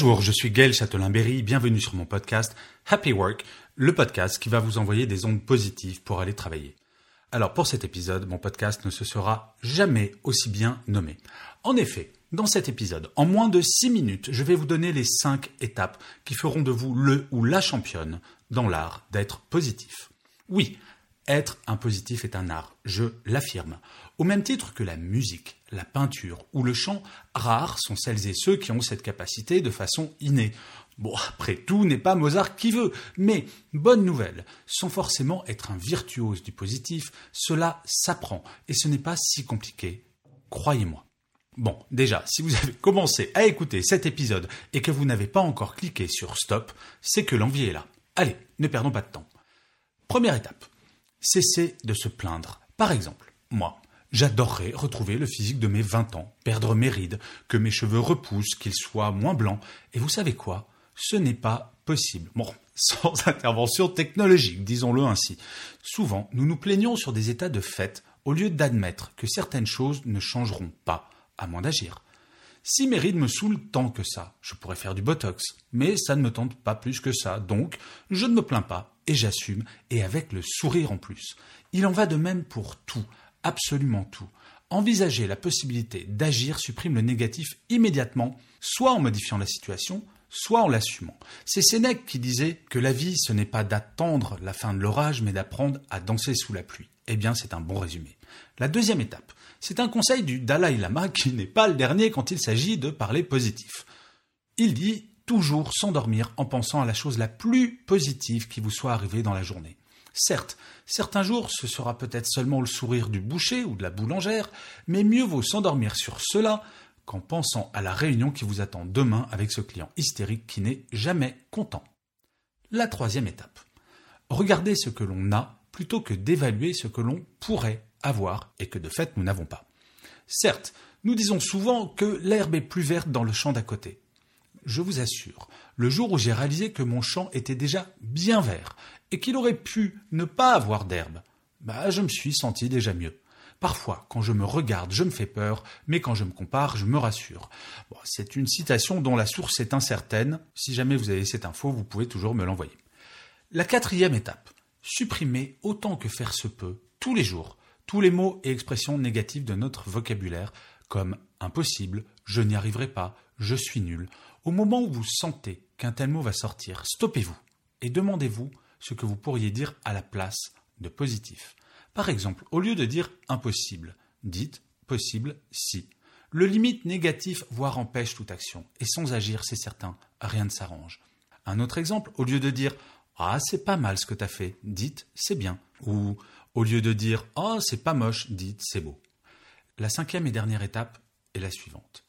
Bonjour, je suis Gaël Châtelain-Berry, bienvenue sur mon podcast Happy Work, le podcast qui va vous envoyer des ondes positives pour aller travailler. Alors pour cet épisode, mon podcast ne se sera jamais aussi bien nommé. En effet, dans cet épisode, en moins de 6 minutes, je vais vous donner les 5 étapes qui feront de vous le ou la championne dans l'art d'être positif. Oui, être un positif est un art, je l'affirme. Au même titre que la musique, la peinture ou le chant, rares sont celles et ceux qui ont cette capacité de façon innée. Bon, après tout n'est pas Mozart qui veut, mais bonne nouvelle, sans forcément être un virtuose du positif, cela s'apprend et ce n'est pas si compliqué, croyez-moi. Bon, déjà, si vous avez commencé à écouter cet épisode et que vous n'avez pas encore cliqué sur stop, c'est que l'envie est là. Allez, ne perdons pas de temps. Première étape, cessez de se plaindre. Par exemple, moi, j'adorerais retrouver le physique de mes 20 ans, perdre mes rides, que mes cheveux repoussent, qu'ils soient moins blancs. Et vous savez quoi? Ce n'est pas possible. Bon, sans intervention technologique, disons-le ainsi. Souvent, nous nous plaignons sur des états de fait au lieu d'admettre que certaines choses ne changeront pas, à moins d'agir. Si mes rides me saoulent tant que ça, je pourrais faire du botox, mais ça ne me tente pas plus que ça, donc je ne me plains pas et j'assume, et avec le sourire en plus. Il en va de même pour tout, absolument tout. Envisager la possibilité d'agir supprime le négatif immédiatement, soit en modifiant la situation, soit en l'assumant. C'est Sénèque qui disait que la vie, ce n'est pas d'attendre la fin de l'orage, mais d'apprendre à danser sous la pluie. Eh bien, c'est un bon résumé. La deuxième étape, c'est un conseil du Dalai Lama qui n'est pas le dernier quand il s'agit de parler positif. Il dit toujours s'endormir en pensant à la chose la plus positive qui vous soit arrivée dans la journée. Certes, certains jours ce sera peut-être seulement le sourire du boucher ou de la boulangère, mais mieux vaut s'endormir sur cela qu'en pensant à la réunion qui vous attend demain avec ce client hystérique qui n'est jamais content. La troisième étape. Regardez ce que l'on a plutôt que d'évaluer ce que l'on pourrait avoir et que de fait nous n'avons pas. Certes, nous disons souvent que l'herbe est plus verte dans le champ d'à côté. Je vous assure, le jour où j'ai réalisé que mon champ était déjà bien vert et qu'il aurait pu ne pas avoir d'herbe, bah, je me suis senti déjà mieux. Parfois, quand je me regarde, je me fais peur, mais quand je me compare, je me rassure. C'est une citation dont la source est incertaine. Si jamais vous avez cette info, vous pouvez toujours me l'envoyer. La quatrième étape. Supprimer autant que faire se peut, tous les jours, tous les mots et expressions négatives de notre vocabulaire, comme impossible, je n'y arriverai pas, je suis nul. Au moment où vous sentez qu'un tel mot va sortir, stoppez-vous et demandez-vous ce que vous pourriez dire à la place de positif. Par exemple, au lieu de dire impossible, dites possible si. Le limite négatif, voire empêche toute action. Et sans agir, c'est certain, rien ne s'arrange. Un autre exemple, au lieu de dire Ah, c'est pas mal ce que t'as fait, dites c'est bien. Ou au lieu de dire Ah, c'est pas moche, dites c'est beau. La cinquième et dernière étape est la suivante.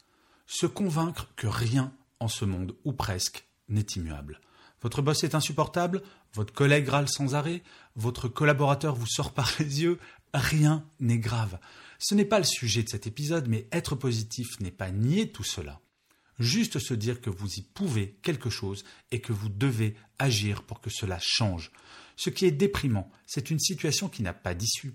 Se convaincre que rien en ce monde, ou presque, n'est immuable. Votre boss est insupportable, votre collègue râle sans arrêt, votre collaborateur vous sort par les yeux, rien n'est grave. Ce n'est pas le sujet de cet épisode, mais être positif n'est pas nier tout cela. Juste se dire que vous y pouvez quelque chose et que vous devez agir pour que cela change. Ce qui est déprimant, c'est une situation qui n'a pas d'issue.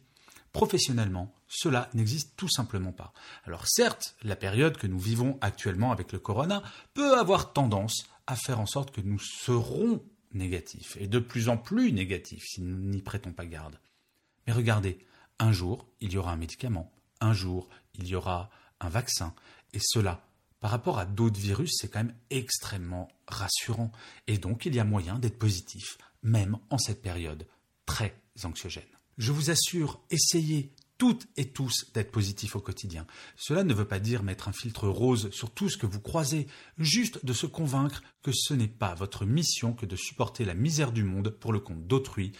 Professionnellement, cela n'existe tout simplement pas. Alors certes, la période que nous vivons actuellement avec le corona peut avoir tendance à faire en sorte que nous serons négatifs, et de plus en plus négatifs si nous n'y prêtons pas garde. Mais regardez, un jour, il y aura un médicament, un jour, il y aura un vaccin, et cela, par rapport à d'autres virus, c'est quand même extrêmement rassurant, et donc il y a moyen d'être positif, même en cette période très anxiogène. Je vous assure, essayez toutes et tous d'être positifs au quotidien. Cela ne veut pas dire mettre un filtre rose sur tout ce que vous croisez, juste de se convaincre que ce n'est pas votre mission que de supporter la misère du monde pour le compte d'autrui